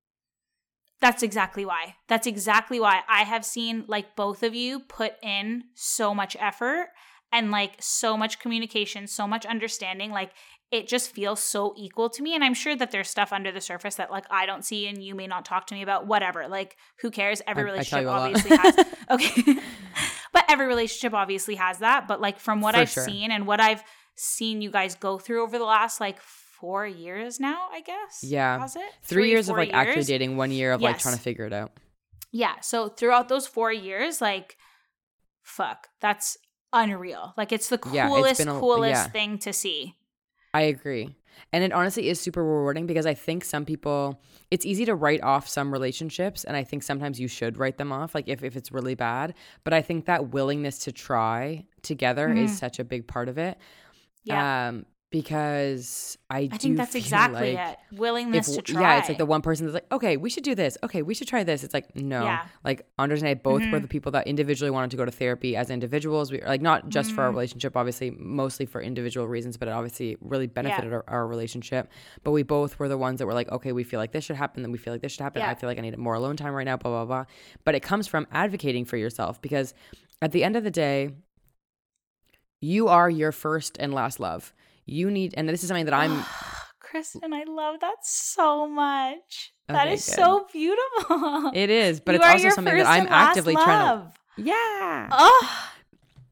That's exactly why. That's exactly why I have seen like both of you put in so much effort and like so much communication, so much understanding. Like it just feels so equal to me. And I'm sure that there's stuff under the surface that like I don't see and you may not talk to me about. Whatever. Like who cares? Every
I-
relationship obviously has [LAUGHS] okay. [LAUGHS] but every relationship obviously has that. But like from what
For
I've
sure.
seen and what I've seen you guys go through over the last like four years now, I guess.
Yeah.
It?
Three, years of like actually dating, one year of like trying to figure it out.
Yeah. So throughout those four years, like, fuck, that's unreal. Like, it's the
Yeah, it's
coolest,
been a-
coolest
yeah.
thing to see.
I agree. And it honestly is super rewarding because I think some people, it's easy to write off some relationships. And I think sometimes you should write them off, like if, if it's really bad. But I think that willingness to try together
Mhm.
is such a big part of it.
Yeah.
Um, because I,
I think that's
feel
exactly
like
it. Willingness
if-
to try.
Yeah, it's like the one person that's like, okay, we should do this. Okay, we should try this. It's like, no.
Yeah.
Like Andres and I both were
Mhm.
the people that individually wanted to go to therapy as individuals. We like not just for our
Mhm.
relationship, obviously, mostly for individual reasons, but it obviously really benefited our, our relationship. But we both were the ones that were like, okay, we feel like this should happen, then we feel like this should happen.
Yeah.
I feel like I need more alone time right now, blah, blah, blah. But it comes from advocating for yourself because at the end of the day, you are your first and last love. You need, and this is something that I'm [SIGHS]
Kristen, I love that so much. that
Okay,
is
good.
so beautiful.
It is, [LAUGHS] but
You
it's also something that I'm actively trying to.
love.
Yeah.
Oh,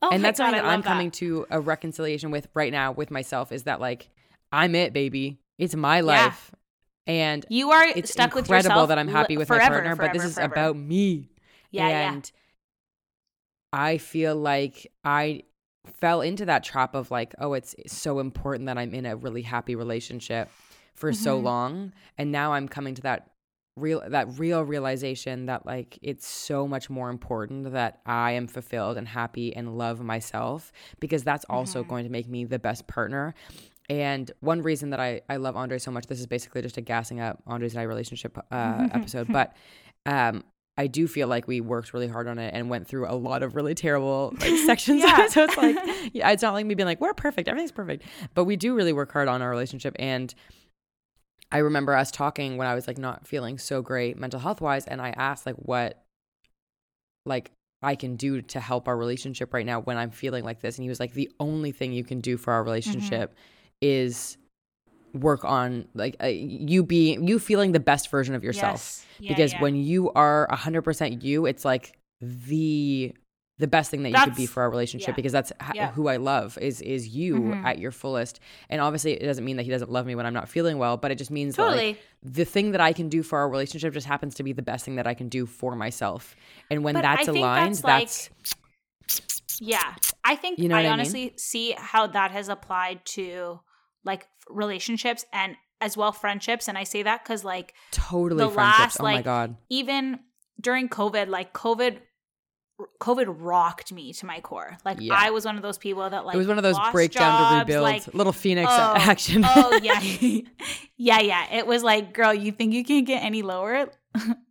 oh
and that's
God,
something that I'm coming to a reconciliation with right now with myself is that like I'm it, baby. It's my life. And
You are
it's
stuck with
incredible
yourself
that I'm happy with
forever,
my partner, but this is
forever.
about me.
yeah, yeah.
and I feel like I fell into that trap of like, oh, it's so important that I'm in a really happy relationship for so
Mhm.
long, and now I'm coming to that real that real realization that like it's so much more important that I am fulfilled and happy and love myself because that's also
Mhm.
going to make me the best partner. And one reason that I, I love Andre so much, this is basically just a gassing up Andre's and I relationship uh, [LAUGHS] episode, but um, I do feel like we worked really hard on it and went through a lot of really terrible [LAUGHS] like sections.
Yeah.
it. [LAUGHS] so it's like, [LAUGHS] yeah, it's not like me being like, we're perfect, everything's perfect, but we do really work hard on our relationship. And I remember us talking when I was like not feeling so great mental health wise, and I asked like what like I can do to help our relationship right now when I'm feeling like this, and he was like, the only thing you can do for our mm-hmm. relationship is work on like uh, you being you feeling the best version of yourself
Yes. Yeah,
because
yeah.
when you are 100% you it's like the the best thing that you could be for our relationship
yeah.
because that's h-
Yeah.
who I love is is you
Mhm.
at your fullest and obviously it doesn't mean that he doesn't love me when I'm not feeling well but it just means that like, the thing that I can do for our relationship just happens to be the best thing that I can do for myself and when
But
that's aligned
that's, like,
that's
Yeah. I think
You know
I,
I mean?
honestly see how that has applied to like relationships and as well friendships. And I say that because like
totally
the
friendships
last,
oh my god
even during COVID, like COVID COVID rocked me to my core. Like
Yeah.
I was one of those people that like
it was one of those breakdown to rebuild,
like,
little phoenix
oh, [LAUGHS]
action.
oh [LAUGHS] yeah, [LAUGHS] yeah, yeah. It was like, girl, you think you can't get any lower?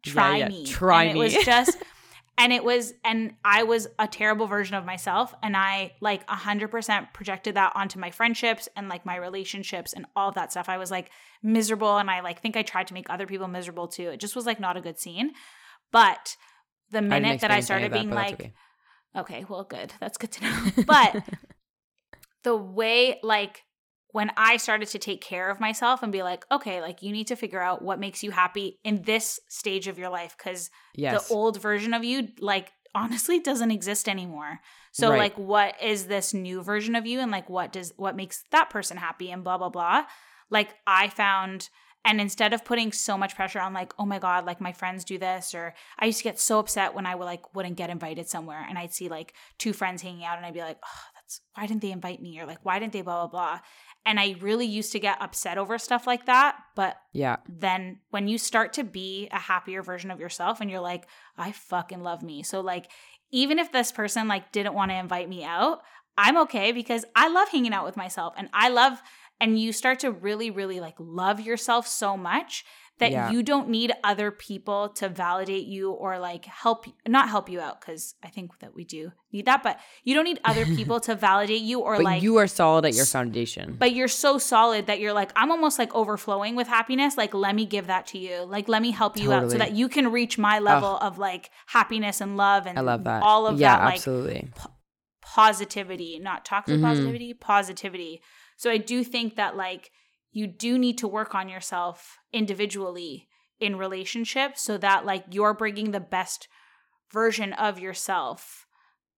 try
yeah.
me.
Try
and
me.
It was just, and it was, and I was a terrible version of myself, and I like a hundred percent projected that onto my friendships and like my relationships and all of that stuff. I was like miserable, and I like think I tried to make other people miserable too. It just was like not a good scene. But the
I
minute that I started
that,
being like,
okay.
Okay, well, good. That's good to [LAUGHS] know. But the way, like, when I started to take care of myself and be like, okay, like, you need to figure out what makes you happy in this stage of your life because
yes,
the old version of you, like, honestly doesn't exist anymore. So,
Right.
like, what is this new version of you and, like, what does, what makes that person happy and blah, blah, blah. Like, I found, and instead of putting so much pressure on like oh my god like my friends do this or i used to get so upset when i would like wouldn't get invited somewhere and i'd see like two friends hanging out and i'd be like oh that's why didn't they invite me? or like why didn't they blah blah blah? And i really used to get upset over stuff like that but
yeah,
then when you start to be a happier version of yourself and you're like i fucking love me. So like even if this person like didn't want to invite me out i'm okay because i love hanging out with myself and i love and you start to really really like love yourself so much that
Yeah.
you don't need other people to validate you or like help not help you out cuz i think that we do need that but you don't need other [LAUGHS] people to validate you or
but
like
you are solid at your foundation.
but you're so solid that you're like i'm almost like overflowing with happiness like let me give that to you like let me help you out so that you can reach my level of like happiness and love and
I love that.
all of
yeah,
that like
absolutely.
positivity not toxic
Mhm.
positivity positivity so i do think that like you do need to work on yourself individually in relationships so that like you're bringing the best version of yourself.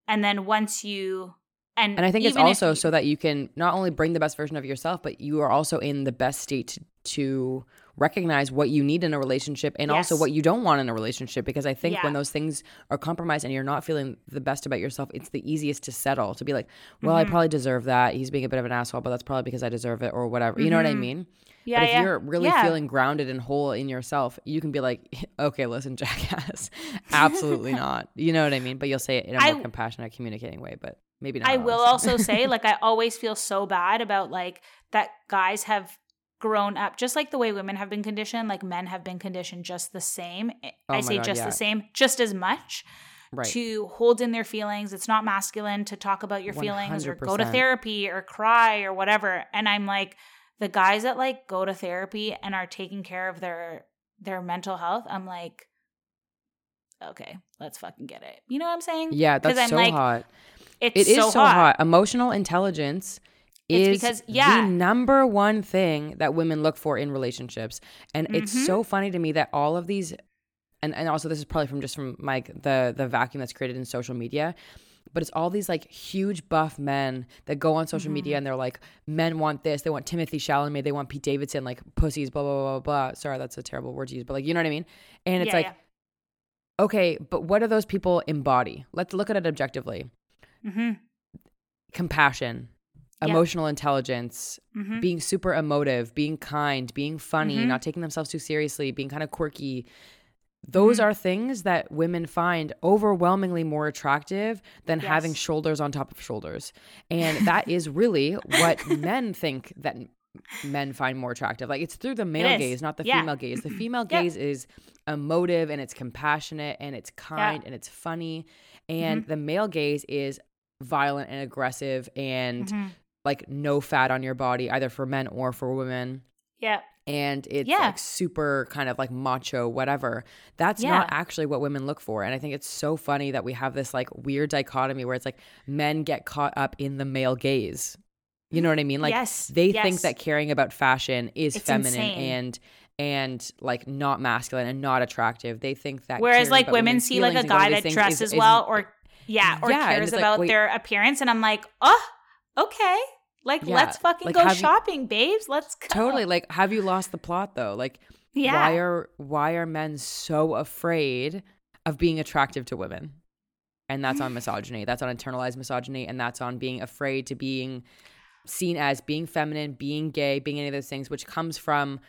And then once you and
And I think it's also
you-
so that you can not only bring the best version of yourself, but you are also in the best state to, to recognize what you need in a relationship and also what you don't want in a relationship. Because I think
Yeah.
when those things are compromised and you're not feeling the best about yourself, it's the easiest to settle to be like, well, I
Mhm.
probably deserve that. He's being a bit of an asshole, but that's probably because I deserve it or whatever. You know what I
Mhm.
mean?
yeah,
but if
yeah.
you're really
Yeah.
feeling grounded and whole in yourself, you can be like, [LAUGHS] okay, listen, [LAUGHS] jackass. Absolutely [LAUGHS] not. You know what I mean? But you'll say it in a more
I-
compassionate, communicating way, but maybe not.
I will also say, like, I always feel so bad about like that guys have grown up just like the way women have been conditioned, like men have been conditioned just the same. Eh, oh I
Oh my
say
God,
just
yeah.
the same, just as much
right.
to hold in their feelings. It's not masculine to talk about your feelings or go to therapy or cry or whatever. And I'm like, the guys that like go to therapy and are taking care of their their mental health, I'm like, okay, let's fucking get it. You know what I'm saying?
yeah that's
I'm
so
like,
hot.
It's
It is
so,
so, hot. Emotional intelligence
It's
is
because- yeah.
the number one thing that women look for in relationships. And it's
Mhm.
so funny to me that all of these and, and also this is probably from just from like the the vacuum that's created in social media. But it's all these like huge buff men that go on social media
Mm-hmm.
and they're like, men want this, they want Timothée Chalamet, they want Pete Davidson, like pussies, blah blah blah blah. blah. Sorry, that's a terrible word to use, but like you know what I mean. And it's
Yeah,
like,
yeah.
okay, but what do those people embody? Let's look at it objectively.
Mm-hmm.
Compassion,
Yeah.
emotional intelligence,
Mm-hmm.
being super emotive, being kind, being funny,
Mhm.
not taking themselves too seriously, being kind of quirky. Those
Mhm.
are things that women find overwhelmingly more attractive than having shoulders on top of shoulders. And [LAUGHS] that is really what men think that men find more attractive. Like it's through the male
is.
gaze, not the
Yeah.
female gaze. The [CLEARS THROAT] female
Yeah.
gaze is emotive and it's compassionate and it's kind and it's funny. And
Mm-hmm.
the male gaze is violent and aggressive and
Mhm.
Like no fat on your body, either for men or for women.
Yeah.
And it's
Yeah.
like super kind of like macho, whatever. That's
Yeah.
not actually what women look for. And I think it's so funny that we have this like weird dichotomy where it's like men get caught up in the male gaze. You know what I mean? Like
Yes,
they think that caring about fashion is
It's
feminine
insane.
and and like not masculine and not attractive. They think that
Whereas like women see like a guy that dresses
is- is-
well or yeah or
Yeah,
cares
it's like,
about their appearance, and I'm like, oh, okay, like
Yeah,
let's fucking
like,
go
have you-
shopping, babes. Let's go.
totally like have you lost the plot though? Like
Yeah.
why are why are men so afraid of being attractive to women and that's on misogyny that's on internalized misogyny and that's on being afraid to being seen as being feminine being gay being any of those things which comes from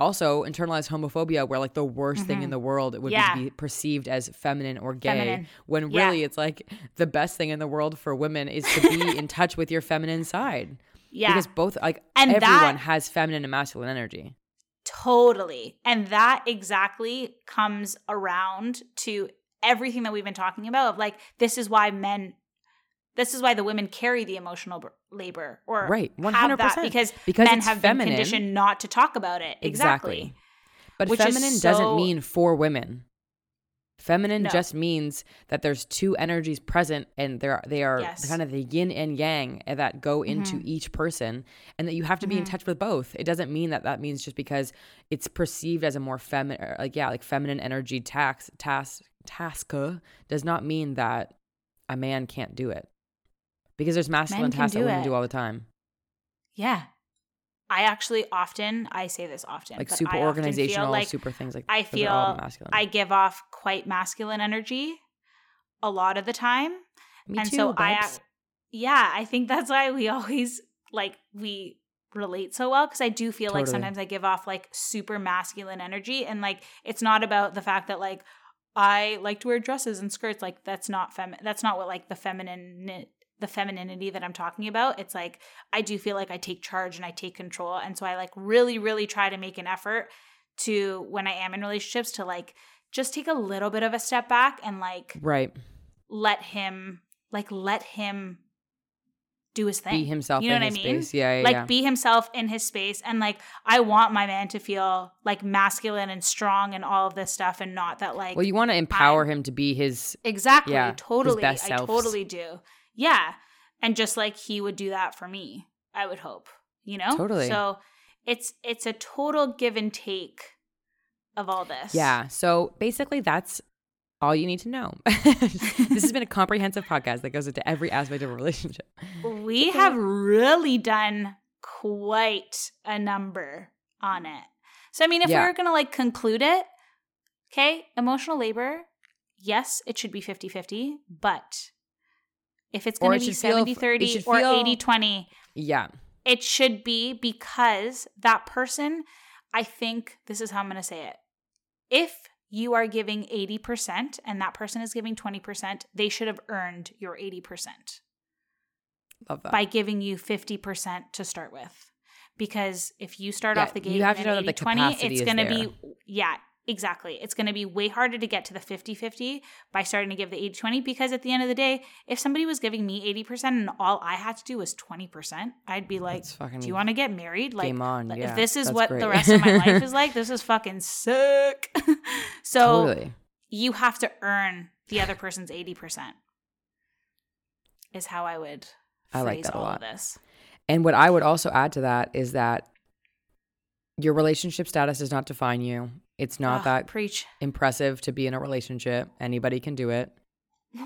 also internalized homophobia where like the worst thing in the world would
Mm-hmm. Yeah.
be perceived as feminine or gay
Feminine.
when
Yeah.
really it's like the best thing in the world for women is to be in [LAUGHS] touch with your feminine side
Yeah.
because both like
And
everyone
that-
has feminine and masculine energy
Totally. And that exactly comes around to everything that we've been talking about of like this is why men this is why the women carry the emotional labor or
Right,
have that
100%.
because,
Because
men have
feminine.
been conditioned not to talk about it. Exactly.
but
Which
feminine
so-
doesn't mean for women feminine
No.
just means that there's two energies present and they're they are
Yes.
kind of the yin and yang that go into
Mhm.
each person and that you have to be in
Mhm.
touch with both it doesn't mean that that means just because it's perceived as a more feminine like yeah like feminine energy tax task task does not mean that a man can't do it because there's masculine tasks that women
it.
do all the time
Yeah. I actually often I say this often.
like
but
super
I
organizational
like
super things like
I feel
masculine
I give off quite masculine energy a lot of the time.
Me
and
too,
so I yeah, I think that's why we [LAUGHS] always like we relate so well because I do feel like sometimes I give off like super masculine energy and like it's not about the fact that like I like to wear dresses and skirts like that's not fem that's not what like the feminine the femininity that I'm talking about. It's like I do feel like I take charge and I take control and so I like really really try to make an effort to when I am in relationships to like just take a little bit of a step back and like
right
let him like let him do his thing
be himself
you know
in
what
his
i mean
space yeah, yeah
like
yeah.
be himself in his space and like i want my man to feel like masculine and strong and all of this stuff and not that like
well you want to empower him to be his
exactly
yeah, his
totally
best
i
selves.
totally do yeah and just like he would do that for me i would hope you know
Totally.
so it's it's a total give and take of all this
yeah so basically that's all you need to know [LAUGHS] this has been a comprehensive podcast that goes into every aspect of a relationship
we have really done quite a number on it. So, I mean, if
Yeah.
we were going to like conclude it, okay, emotional labor, yes, it should be 50 50, but if it's going
it
to be
should feel-
70
it
30 or
feel-
80 20,
yeah
it should be because that person, I think this is how I'm going to say it. If you are giving 80% and that person is giving 20%, they should have earned your 80%
love that
by giving you 50% to start with. Because if you start
Yeah,
off the gate
you have to know
an
that the
20, it's going to be, yeah, exactly. It's going to be way harder to get to the 50 50 by starting to give the 80 20. Because at the end of the day, if somebody was giving me 80% and all I had to do was 20%, I'd be like, do you want to get married? Like,
on
if this is what
great.
the rest of my [LAUGHS] life is like, this is fucking sick. [LAUGHS] so
totally
you have to earn the other person's 80% is how I would
I like that a
all
lot.
of this.
And what I would also add to that is that your relationship status does not define you. It's not
Ugh,
that
preach.
impressive to be in a relationship. Anybody can do it. [LAUGHS]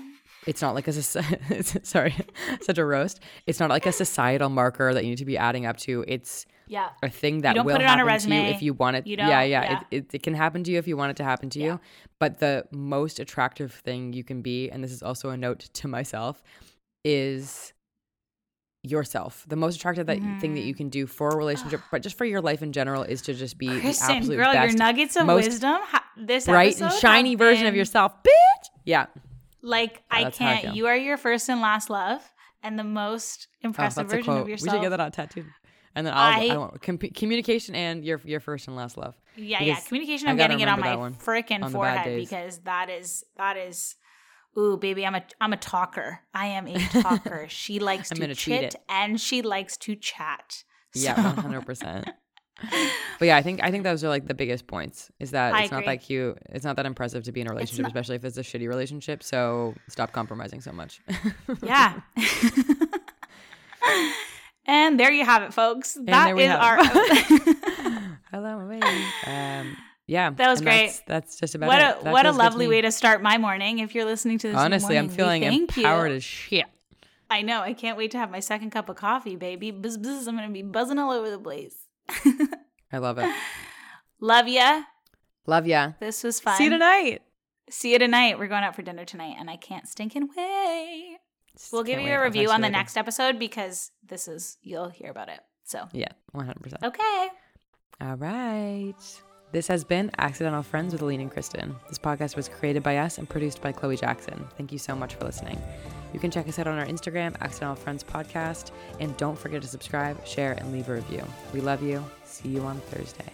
It's not like a [LAUGHS] sorry, [LAUGHS] such a roast. It's not like a societal marker that you need to be adding up to. It's
Yeah.
a thing that will
put it on a
happen to you if you want it.
You
yeah, yeah.
yeah.
It, it, it can happen to you if you want it to happen to
Yeah.
you. But the most attractive thing you can be, and this is also a note to myself, is yourself. The most attractive that thing that you mm-hmm. can do for a relationship, [SIGHS] but just for your life in general, is to just be the
Kristen,
absolute
girl,
best,
your nuggets of wisdom. ha- This
bright and shiny version of yourself, bitch. Yeah,
Like I
I
can't.
feel.
you are your first and last love, and the most
oh,
impressive
a
version of
We
yourself.
should get that on tattooed. And then I'll, I,
I-
want com- communication and your your first and last love.
Yeah, yeah. Communication.
I
I'm getting it on my freaking
the
forehead because that is that is. Ooh, baby, I'm a I'm a talker. I am a talker. [LAUGHS] she likes to chit and she likes to chat.
Yeah, one hundred percent. [LAUGHS] But yeah, I think I think those are like the biggest points. Is that
I
it's not that cute. It's not that impressive to be in a relationship,
not-
especially if it's a shitty relationship. So stop compromising so much.
Yeah. [LAUGHS] and there you have it, folks.
there
That is
have
our.
Hello, my baby. Um, yeah,
That was great.
That's, that's just about
what
it.
a
That
what a
feels good to
lovely way to start my morning. If you're listening to this,
Honestly, I'm
morning, we
feeling empowered
you.
as shit.
I know. I can't wait to have my second cup of coffee, baby. Buzz, buzz, I'm gonna be buzzing all over the place. [LAUGHS]
I love it.
Love ya.
Love ya.
This was fun.
See you tonight.
See you tonight. We're going out for dinner tonight, and I can't stinking wait. We'll give you a review on the
later.
next episode because this is you'll hear about it. So
Yeah, one hundred percent.
okay.
All All right. This has been Accidental Friends with Aline and Kristen. This podcast was created by us and produced by Chloe Jackson. Thank you so much for listening. You can check us out on our Instagram, Accidental Friends Podcast, and don't forget to subscribe, share, and leave a review. We love you. See you on Thursday.